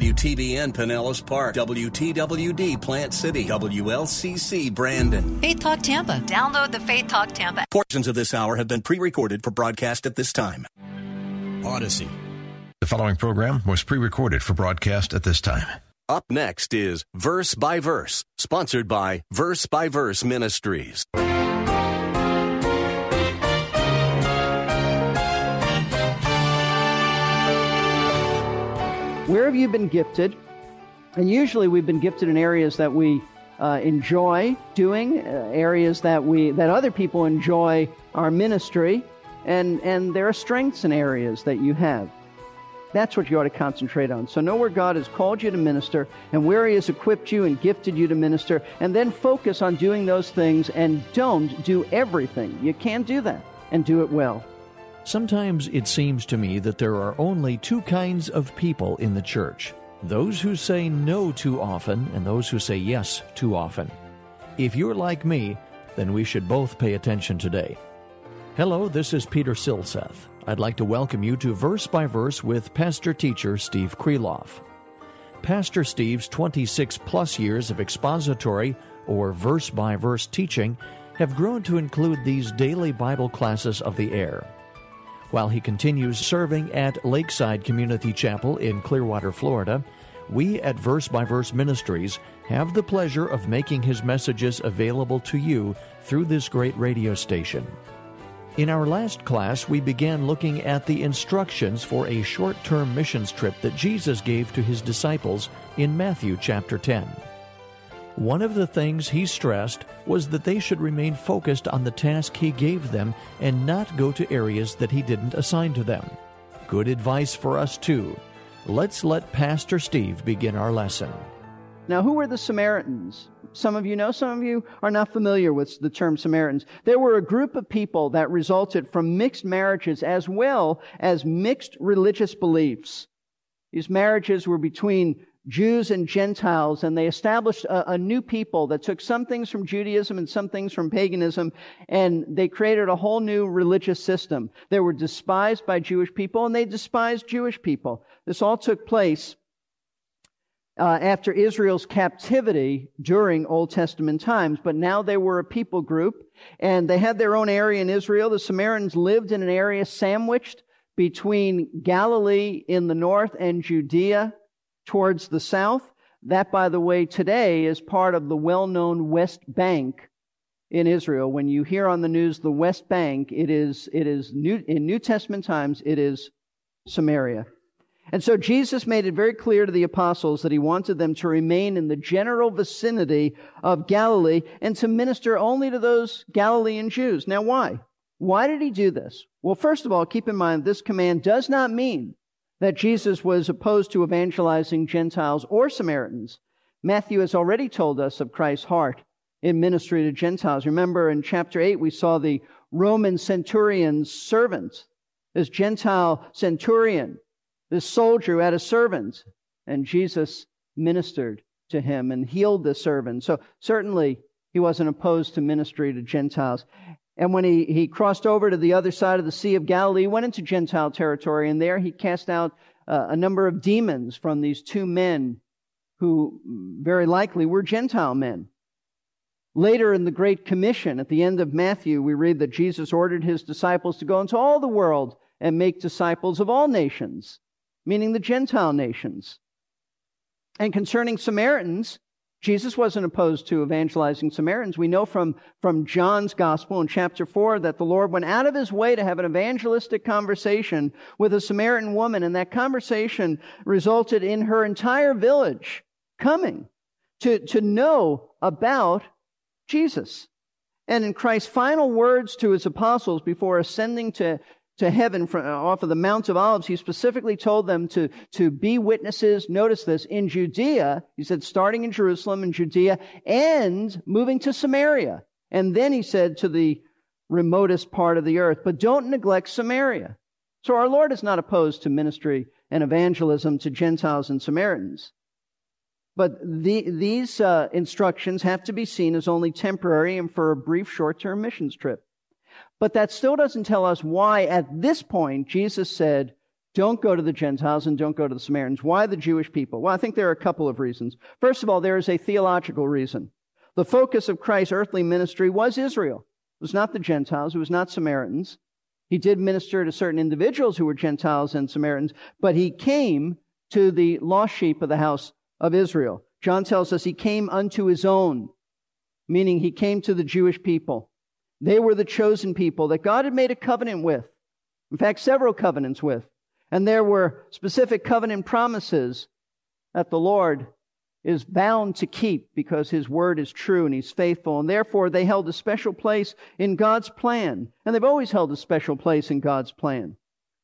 WTBN Pinellas Park, WTWD Plant City, WLCC Brandon. Faith Talk Tampa. Download the Faith Talk Tampa. Portions of this hour have been pre recorded for broadcast at this time. Odyssey. The following program was pre recorded for broadcast at this time. Up next is Verse by Verse, sponsored by Verse by Verse Ministries. Where have you been gifted? And usually we've been gifted in areas that we uh, enjoy doing, uh, areas that we that other people enjoy our ministry, and and there are strengths in areas that you have. That's what you ought to concentrate on. So know where God has called you to minister and where He has equipped you and gifted you to minister, and then focus on doing those things and don't do everything. You can't do that and do it well. Sometimes it seems to me that there are only two kinds of people in the church those who say no too often and those who say yes too often. If you're like me, then we should both pay attention today. Hello, this is Peter Silseth. I'd like to welcome you to Verse by Verse with pastor teacher Steve Kreloff. Pastor Steve's 26 plus years of expository or verse by verse teaching have grown to include these daily Bible classes of the air while he continues serving at Lakeside Community Chapel in Clearwater, Florida, we at Verse by Verse Ministries have the pleasure of making his messages available to you through this great radio station. In our last class, we began looking at the instructions for a short term missions trip that Jesus gave to his disciples in Matthew chapter 10. One of the things he stressed was that they should remain focused on the task he gave them and not go to areas that he didn't assign to them. Good advice for us, too. Let's let Pastor Steve begin our lesson. Now, who were the Samaritans? Some of you know, some of you are not familiar with the term Samaritans. There were a group of people that resulted from mixed marriages as well as mixed religious beliefs. These marriages were between Jews and Gentiles, and they established a, a, new people that took some things from Judaism and some things from paganism, and they created a whole new religious system. They were despised by Jewish people, and they despised Jewish people. This all took place uh, after Israel's captivity during Old Testament times, but now they were a people group, and they had their own area in Israel. The Samaritans lived in an area sandwiched between Galilee in the north and Judea towards the south. That, by the way, today is part of the well known West Bank in Israel. When you hear on the news the West Bank, it is, it is new, in New Testament times, it is Samaria. And so Jesus made it very clear to the apostles that he wanted them to remain in the general vicinity of Galilee and to minister only to those Galilean Jews. Now, why? Why did he do this? Well, first of all, keep in mind this command does not mean that Jesus was opposed to evangelizing Gentiles or Samaritans. Matthew has already told us of Christ's heart in ministry to Gentiles. Remember in chapter 8, we saw the Roman centurion's servant, this Gentile centurion, this soldier who had a servant, and Jesus ministered to him and healed the servant. So certainly he wasn't opposed to ministry to Gentiles. And when he, he crossed over to the other side of the Sea of Galilee, he went into Gentile territory, and there he cast out uh, a number of demons from these two men who very likely were Gentile men. Later in the Great Commission, at the end of Matthew, we read that Jesus ordered his disciples to go into all the world and make disciples of all nations, meaning the Gentile nations. And concerning Samaritans, Jesus wasn't opposed to evangelizing Samaritans. We know from, from John's gospel in chapter 4 that the Lord went out of his way to have an evangelistic conversation with a Samaritan woman, and that conversation resulted in her entire village coming to, to know about Jesus. And in Christ's final words to his apostles before ascending to, to heaven from, off of the Mount of Olives, he specifically told them to, to be witnesses, notice this, in Judea. He said, starting in Jerusalem and Judea and moving to Samaria. And then he said to the remotest part of the earth, but don't neglect Samaria. So our Lord is not opposed to ministry and evangelism to Gentiles and Samaritans. But the, these uh, instructions have to be seen as only temporary and for a brief short term missions trip. But that still doesn't tell us why, at this point, Jesus said, don't go to the Gentiles and don't go to the Samaritans. Why the Jewish people? Well, I think there are a couple of reasons. First of all, there is a theological reason. The focus of Christ's earthly ministry was Israel. It was not the Gentiles. It was not Samaritans. He did minister to certain individuals who were Gentiles and Samaritans, but he came to the lost sheep of the house of Israel. John tells us he came unto his own, meaning he came to the Jewish people. They were the chosen people that God had made a covenant with. In fact, several covenants with. And there were specific covenant promises that the Lord is bound to keep because his word is true and he's faithful. And therefore, they held a special place in God's plan. And they've always held a special place in God's plan.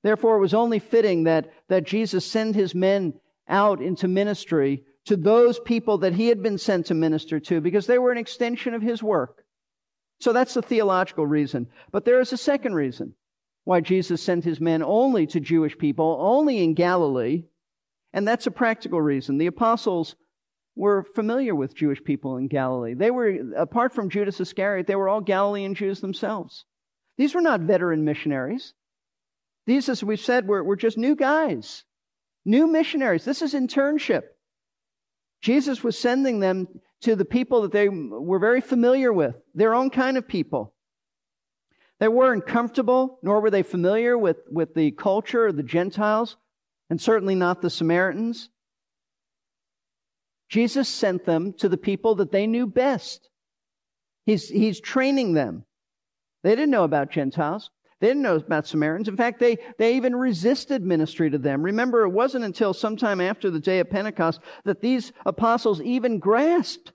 Therefore, it was only fitting that, that Jesus send his men out into ministry to those people that he had been sent to minister to because they were an extension of his work. So that's the theological reason. But there is a second reason why Jesus sent his men only to Jewish people, only in Galilee. And that's a practical reason. The apostles were familiar with Jewish people in Galilee. They were, apart from Judas Iscariot, they were all Galilean Jews themselves. These were not veteran missionaries. These, as we've said, were, were just new guys, new missionaries. This is internship. Jesus was sending them to the people that they were very familiar with, their own kind of people. They weren't comfortable, nor were they familiar with, with the culture of the Gentiles, and certainly not the Samaritans. Jesus sent them to the people that they knew best. He's, he's training them. They didn't know about Gentiles. They didn't know about Samaritans. In fact, they, they even resisted ministry to them. Remember, it wasn't until sometime after the day of Pentecost that these apostles even grasped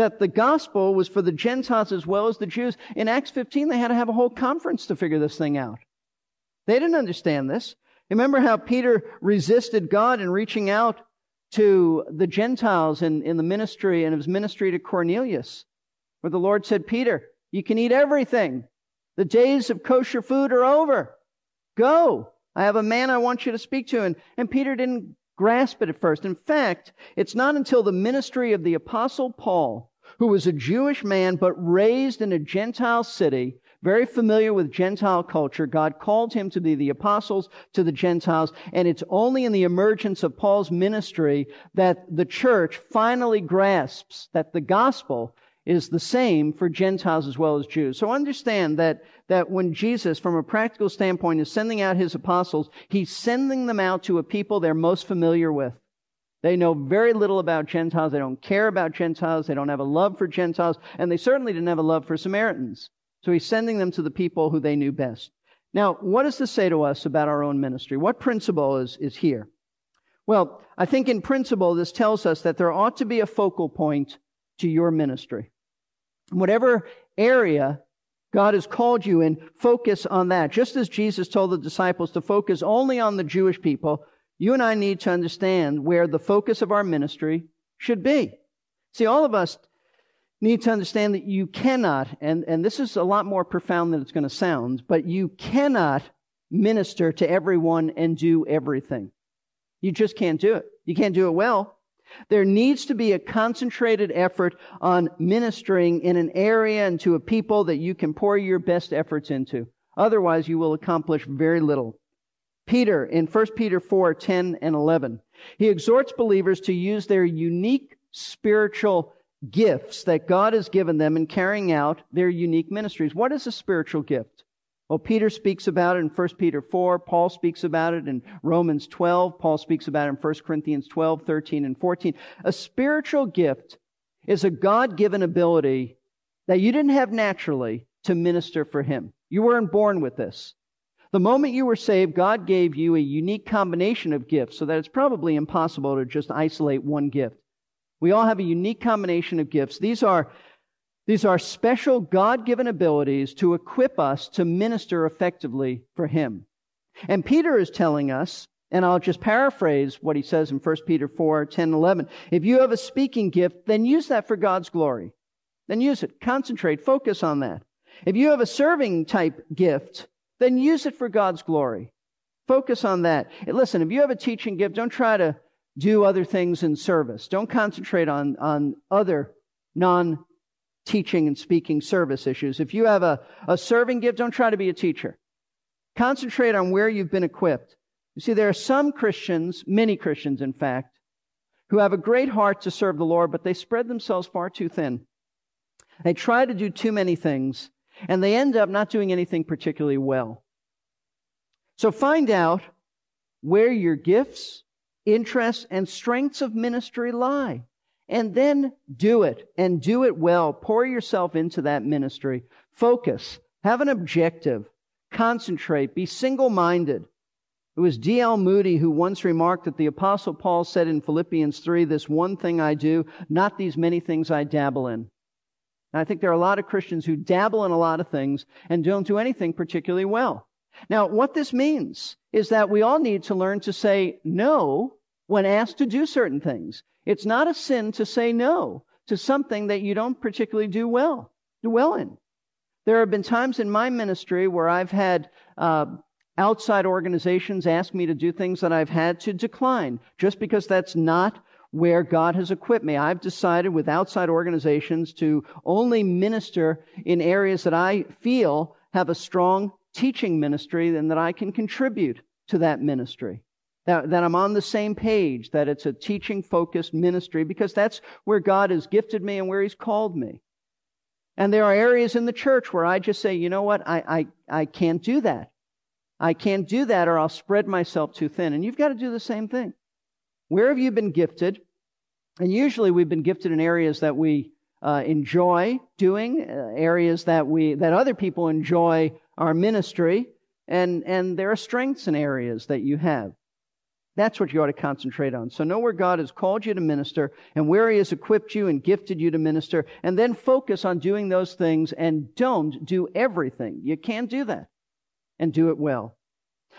that the gospel was for the Gentiles as well as the Jews. In Acts 15, they had to have a whole conference to figure this thing out. They didn't understand this. Remember how Peter resisted God in reaching out to the Gentiles in, in the ministry and his ministry to Cornelius, where the Lord said, Peter, you can eat everything. The days of kosher food are over. Go. I have a man I want you to speak to. And, and Peter didn't grasp it at first. In fact, it's not until the ministry of the apostle Paul who was a Jewish man but raised in a Gentile city, very familiar with Gentile culture. God called him to be the apostles to the Gentiles, and it's only in the emergence of Paul's ministry that the church finally grasps that the gospel is the same for Gentiles as well as Jews. So understand that, that when Jesus, from a practical standpoint, is sending out his apostles, he's sending them out to a people they're most familiar with. They know very little about Gentiles. They don't care about Gentiles. They don't have a love for Gentiles. And they certainly didn't have a love for Samaritans. So he's sending them to the people who they knew best. Now, what does this say to us about our own ministry? What principle is, is here? Well, I think in principle, this tells us that there ought to be a focal point to your ministry. Whatever area God has called you in, focus on that. Just as Jesus told the disciples to focus only on the Jewish people, you and I need to understand where the focus of our ministry should be. See, all of us need to understand that you cannot, and, and this is a lot more profound than it's going to sound, but you cannot minister to everyone and do everything. You just can't do it. You can't do it well. There needs to be a concentrated effort on ministering in an area and to a people that you can pour your best efforts into. Otherwise, you will accomplish very little. Peter in 1 Peter 4, 10 and 11. He exhorts believers to use their unique spiritual gifts that God has given them in carrying out their unique ministries. What is a spiritual gift? Well, Peter speaks about it in 1 Peter 4. Paul speaks about it in Romans 12. Paul speaks about it in 1 Corinthians 12, 13, and 14. A spiritual gift is a God given ability that you didn't have naturally to minister for Him. You weren't born with this. The moment you were saved, God gave you a unique combination of gifts so that it's probably impossible to just isolate one gift. We all have a unique combination of gifts. These are, these are special God given abilities to equip us to minister effectively for Him. And Peter is telling us, and I'll just paraphrase what he says in 1 Peter 4, 10, 11. If you have a speaking gift, then use that for God's glory. Then use it. Concentrate. Focus on that. If you have a serving type gift, then use it for God's glory. Focus on that. Listen, if you have a teaching gift, don't try to do other things in service. Don't concentrate on, on other non teaching and speaking service issues. If you have a, a serving gift, don't try to be a teacher. Concentrate on where you've been equipped. You see, there are some Christians, many Christians in fact, who have a great heart to serve the Lord, but they spread themselves far too thin. They try to do too many things, and they end up not doing anything particularly well. So find out where your gifts, interests, and strengths of ministry lie. And then do it and do it well. Pour yourself into that ministry. Focus. Have an objective. Concentrate. Be single minded. It was D.L. Moody who once remarked that the Apostle Paul said in Philippians 3, This one thing I do, not these many things I dabble in. And I think there are a lot of Christians who dabble in a lot of things and don't do anything particularly well. Now, what this means is that we all need to learn to say no when asked to do certain things. It's not a sin to say no to something that you don't particularly do well, do well in. There have been times in my ministry where I've had uh, outside organizations ask me to do things that I've had to decline just because that's not where God has equipped me. I've decided with outside organizations to only minister in areas that I feel have a strong teaching ministry and that I can contribute to that ministry. That, that I'm on the same page, that it's a teaching focused ministry because that's where God has gifted me and where He's called me. And there are areas in the church where I just say, you know what, I, I, I can't do that. I can't do that or I'll spread myself too thin. And you've got to do the same thing. Where have you been gifted? And usually we've been gifted in areas that we uh, enjoy doing, uh, areas that we that other people enjoy our ministry, and and there are strengths in areas that you have. That's what you ought to concentrate on. So know where God has called you to minister and where He has equipped you and gifted you to minister, and then focus on doing those things and don't do everything. You can't do that and do it well.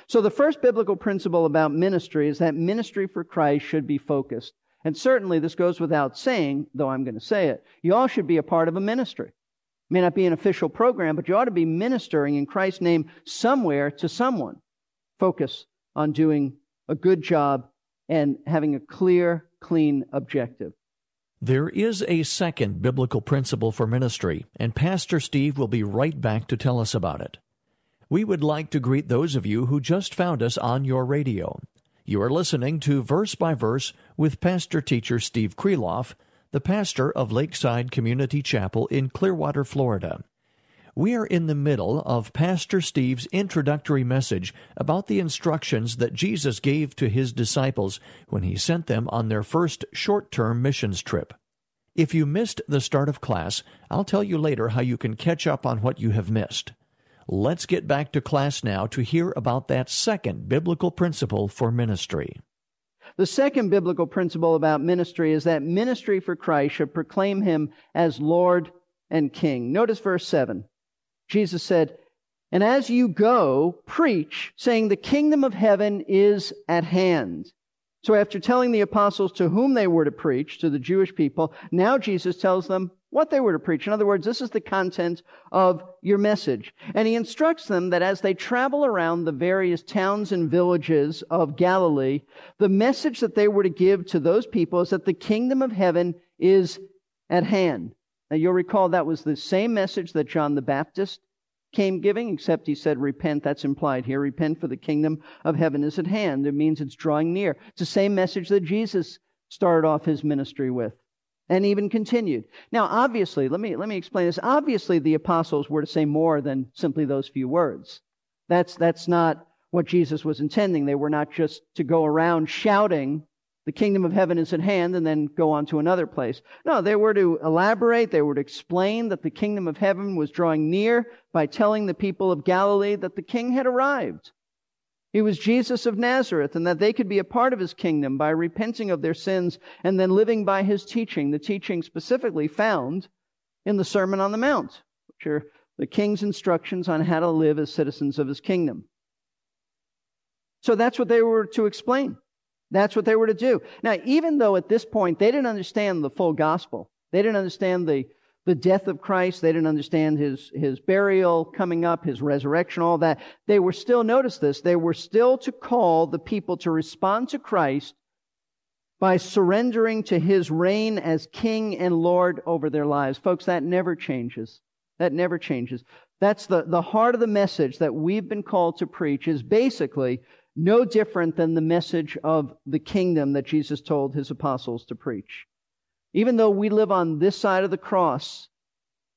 So the first biblical principle about ministry is that ministry for Christ should be focused. And certainly this goes without saying, though I'm going to say it. You all should be a part of a ministry. It may not be an official program, but you ought to be ministering in Christ's name somewhere to someone. Focus on doing a good job and having a clear, clean objective. There is a second biblical principle for ministry, and Pastor Steve will be right back to tell us about it. We would like to greet those of you who just found us on your radio. You are listening to Verse by Verse with Pastor Teacher Steve Kreloff, the pastor of Lakeside Community Chapel in Clearwater, Florida. We are in the middle of Pastor Steve's introductory message about the instructions that Jesus gave to his disciples when he sent them on their first short term missions trip. If you missed the start of class, I'll tell you later how you can catch up on what you have missed. Let's get back to class now to hear about that second biblical principle for ministry. The second biblical principle about ministry is that ministry for Christ should proclaim him as Lord and King. Notice verse 7. Jesus said, And as you go, preach, saying, The kingdom of heaven is at hand. So after telling the apostles to whom they were to preach, to the Jewish people, now Jesus tells them, what they were to preach. In other words, this is the content of your message. And he instructs them that as they travel around the various towns and villages of Galilee, the message that they were to give to those people is that the kingdom of heaven is at hand. Now you'll recall that was the same message that John the Baptist came giving, except he said, repent. That's implied here. Repent for the kingdom of heaven is at hand. It means it's drawing near. It's the same message that Jesus started off his ministry with and even continued. Now, obviously, let me, let me explain this. Obviously, the apostles were to say more than simply those few words. That's, that's not what Jesus was intending. They were not just to go around shouting, the kingdom of heaven is at hand, and then go on to another place. No, they were to elaborate, they were to explain that the kingdom of heaven was drawing near by telling the people of Galilee that the king had arrived. He was Jesus of Nazareth, and that they could be a part of his kingdom by repenting of their sins and then living by his teaching, the teaching specifically found in the Sermon on the Mount, which are the king's instructions on how to live as citizens of his kingdom. So that's what they were to explain. That's what they were to do. Now, even though at this point they didn't understand the full gospel, they didn't understand the, the death of Christ, they didn't understand his, his burial coming up, his resurrection, all that, they were still, notice this, they were still to call the people to respond to Christ by surrendering to his reign as king and lord over their lives. Folks, that never changes. That never changes. That's the, the heart of the message that we've been called to preach is basically no different than the message of the kingdom that Jesus told his apostles to preach. Even though we live on this side of the cross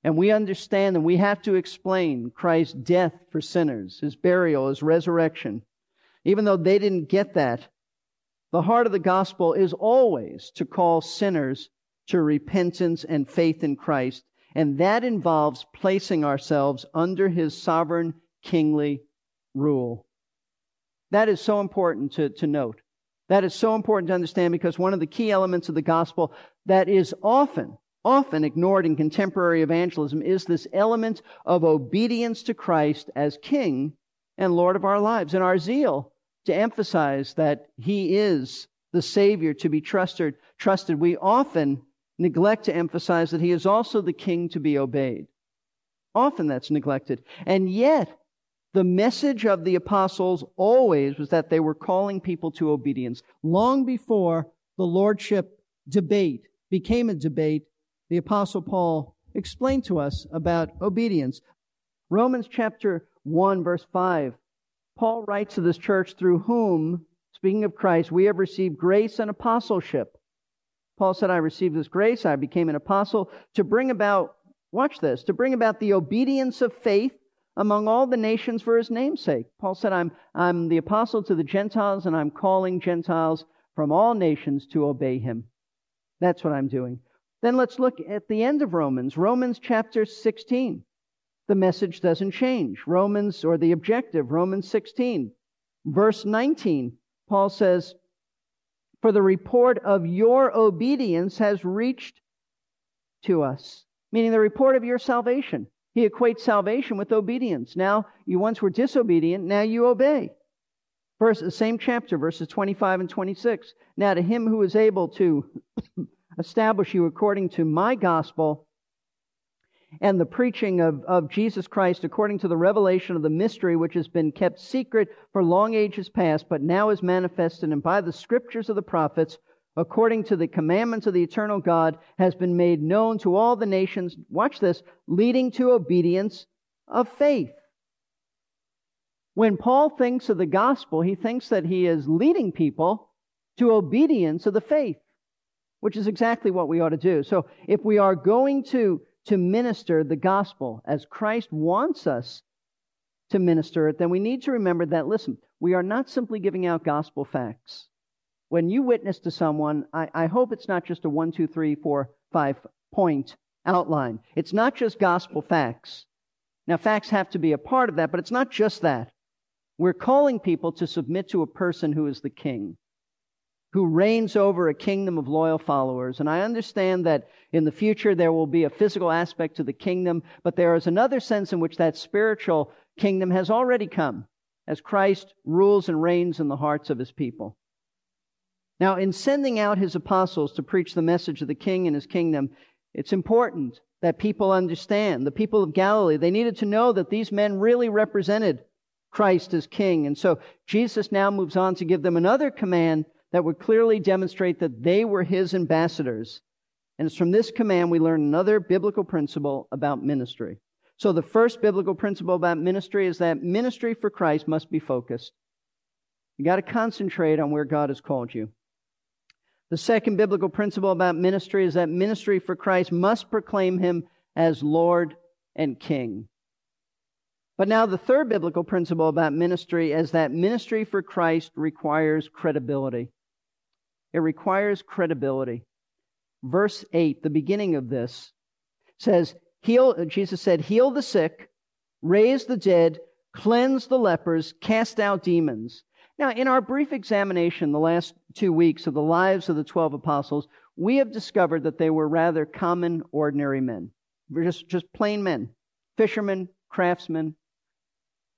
and we understand and we have to explain Christ's death for sinners, his burial, his resurrection, even though they didn't get that, the heart of the gospel is always to call sinners to repentance and faith in Christ. And that involves placing ourselves under his sovereign kingly rule. That is so important to, to note. That is so important to understand because one of the key elements of the gospel that is often, often ignored in contemporary evangelism is this element of obedience to Christ as King and Lord of our lives. And our zeal to emphasize that He is the Savior to be trusted, trusted, we often neglect to emphasize that He is also the King to be obeyed. Often that's neglected. And yet, the message of the apostles always was that they were calling people to obedience. Long before the lordship debate became a debate, the apostle Paul explained to us about obedience. Romans chapter 1 verse 5. Paul writes to this church through whom, speaking of Christ, we have received grace and apostleship. Paul said, I received this grace, I became an apostle to bring about, watch this, to bring about the obedience of faith among all the nations for his namesake. Paul said, I'm, I'm the apostle to the Gentiles, and I'm calling Gentiles from all nations to obey him. That's what I'm doing. Then let's look at the end of Romans, Romans chapter 16. The message doesn't change. Romans, or the objective, Romans 16, verse 19, Paul says, For the report of your obedience has reached to us, meaning the report of your salvation. He equates salvation with obedience. Now, you once were disobedient, now you obey. Verse, the same chapter, verses 25 and 26. Now, to him who is able to establish you according to my gospel and the preaching of, of Jesus Christ according to the revelation of the mystery which has been kept secret for long ages past, but now is manifested, and by the scriptures of the prophets, according to the commandments of the eternal God, has been made known to all the nations. Watch this, leading to obedience of faith. When Paul thinks of the gospel, he thinks that he is leading people to obedience of the faith, which is exactly what we ought to do. So if we are going to, to minister the gospel as Christ wants us to minister it, then we need to remember that, listen, we are not simply giving out gospel facts when you witness to someone, I, I hope it's not just a one, two, three, four, five point outline. It's not just gospel facts. Now, facts have to be a part of that, but it's not just that. We're calling people to submit to a person who is the king, who reigns over a kingdom of loyal followers. And I understand that in the future there will be a physical aspect to the kingdom, but there is another sense in which that spiritual kingdom has already come as Christ rules and reigns in the hearts of his people. Now, in sending out his apostles to preach the message of the king and his kingdom, it's important that people understand. The people of Galilee, they needed to know that these men really represented Christ as king. And so Jesus now moves on to give them another command that would clearly demonstrate that they were his ambassadors. And it's from this command we learn another biblical principle about ministry. So the first biblical principle about ministry is that ministry for Christ must be focused. You got to concentrate on where God has called you. The second biblical principle about ministry is that ministry for Christ must proclaim him as Lord and King. But now, the third biblical principle about ministry is that ministry for Christ requires credibility. It requires credibility. Verse 8, the beginning of this, says, heal, Jesus said, heal the sick, raise the dead, cleanse the lepers, cast out demons. Now, in our brief examination the last two weeks of the lives of the 12 apostles, we have discovered that they were rather common, ordinary men. Just, just plain men. Fishermen, craftsmen,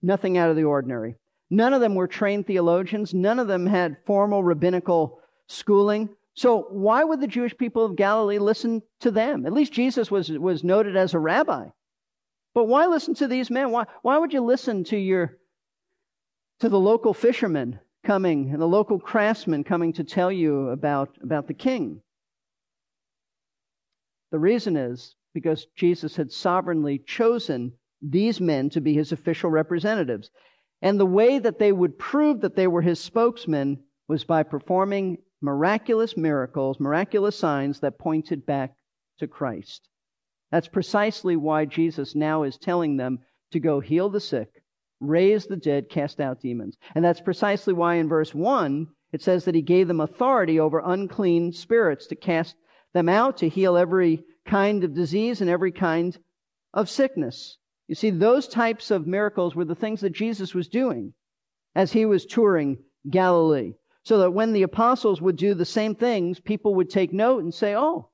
nothing out of the ordinary. None of them were trained theologians. None of them had formal rabbinical schooling. So why would the Jewish people of Galilee listen to them? At least Jesus was, was noted as a rabbi. But why listen to these men? Why, why would you listen to your, to the local fishermen coming and the local craftsmen coming to tell you about, about the king? The reason is because Jesus had sovereignly chosen these men to be his official representatives. And the way that they would prove that they were his spokesmen was by performing miraculous miracles, miraculous signs that pointed back to Christ. That's precisely why Jesus now is telling them to go heal the sick, raise the dead, cast out demons. And that's precisely why in verse 1 it says that he gave them authority over unclean spirits to cast them out, to heal every kind of disease and every kind of sickness. You see, those types of miracles were the things that Jesus was doing as he was touring Galilee. So that when the apostles would do the same things, people would take note and say, oh,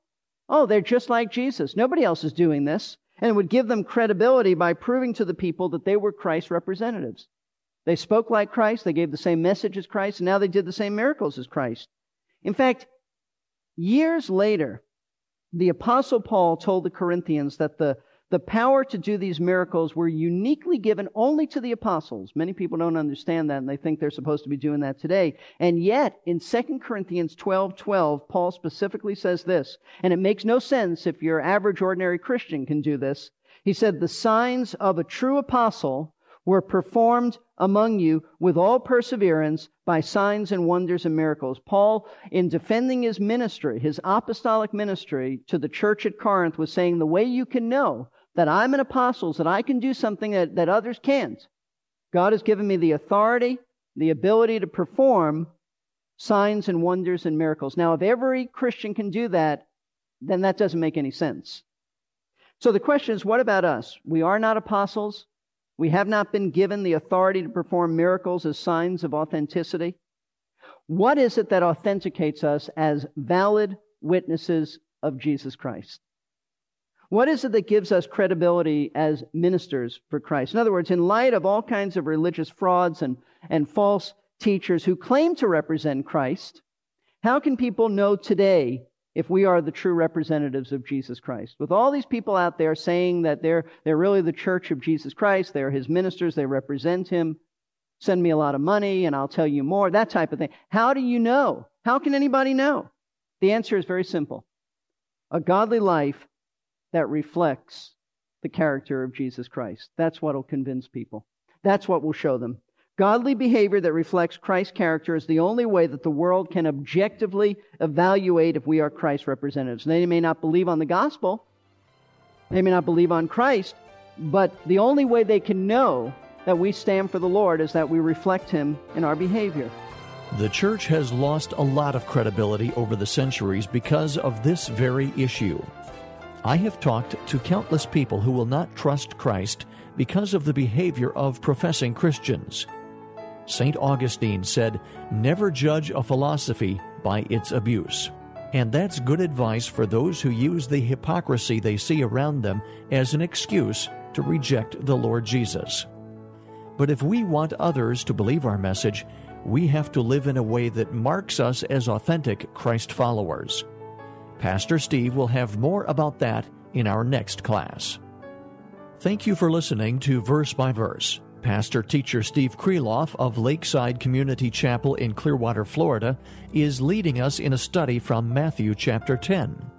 oh, they're just like Jesus. Nobody else is doing this. And it would give them credibility by proving to the people that they were Christ's representatives. They spoke like Christ, they gave the same message as Christ, and now they did the same miracles as Christ. In fact, years later, the apostle Paul told the Corinthians that the the power to do these miracles were uniquely given only to the apostles. Many people don't understand that and they think they're supposed to be doing that today. And yet, in 2 Corinthians 12 12, Paul specifically says this, and it makes no sense if your average ordinary Christian can do this. He said, The signs of a true apostle were performed among you with all perseverance by signs and wonders and miracles. Paul, in defending his ministry, his apostolic ministry to the church at Corinth, was saying the way you can know that I'm an apostle, that I can do something that, that others can't. God has given me the authority, the ability to perform signs and wonders and miracles. Now, if every Christian can do that, then that doesn't make any sense. So the question is, what about us? We are not apostles. We have not been given the authority to perform miracles as signs of authenticity. What is it that authenticates us as valid witnesses of Jesus Christ? What is it that gives us credibility as ministers for Christ? In other words, in light of all kinds of religious frauds and, and false teachers who claim to represent Christ, how can people know today if we are the true representatives of Jesus Christ? With all these people out there saying that they're, they're really the church of Jesus Christ, they're his ministers, they represent him, send me a lot of money and I'll tell you more, that type of thing. How do you know? How can anybody know? The answer is very simple. A godly life that reflects the character of Jesus Christ. That's what will convince people. That's what will show them. Godly behavior that reflects Christ's character is the only way that the world can objectively evaluate if we are Christ's representatives. They may not believe on the gospel, they may not believe on Christ, but the only way they can know that we stand for the Lord is that we reflect Him in our behavior. The church has lost a lot of credibility over the centuries because of this very issue. I have talked to countless people who will not trust Christ because of the behavior of professing Christians. St. Augustine said, Never judge a philosophy by its abuse. And that's good advice for those who use the hypocrisy they see around them as an excuse to reject the Lord Jesus. But if we want others to believe our message, we have to live in a way that marks us as authentic Christ followers. Pastor Steve will have more about that in our next class. Thank you for listening to Verse by Verse. Pastor teacher Steve Kreloff of Lakeside Community Chapel in Clearwater, Florida, is leading us in a study from Matthew chapter 10.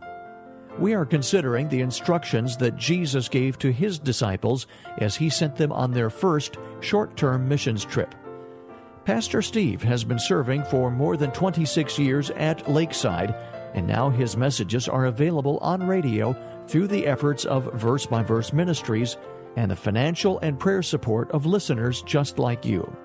We are considering the instructions that Jesus gave to his disciples as he sent them on their first short term missions trip. Pastor Steve has been serving for more than 26 years at Lakeside and now his messages are available on radio through the efforts of Verse by Verse Ministries and the financial and prayer support of listeners just like you.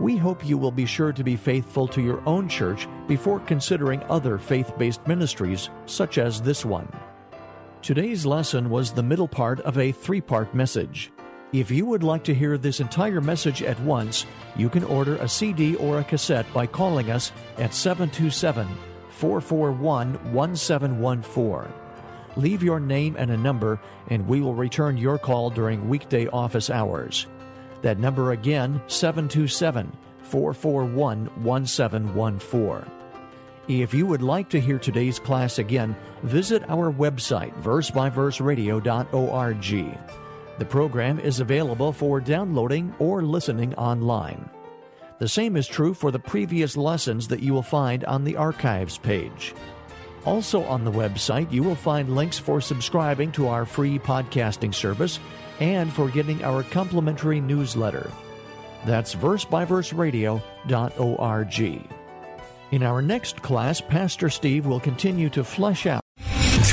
We hope you will be sure to be faithful to your own church before considering other faith based ministries, such as this one. Today's lesson was the middle part of a three part message. If you would like to hear this entire message at once, you can order a CD or a cassette by calling us at 727 441 1714. Leave your name and a number, and we will return your call during weekday office hours. That number again, 727 441 1714. If you would like to hear today's class again, visit our website, versebyverseradio.org. The program is available for downloading or listening online. The same is true for the previous lessons that you will find on the archives page. Also on the website, you will find links for subscribing to our free podcasting service and for getting our complimentary newsletter. That's versebyverseradio.org. In our next class, Pastor Steve will continue to flesh out.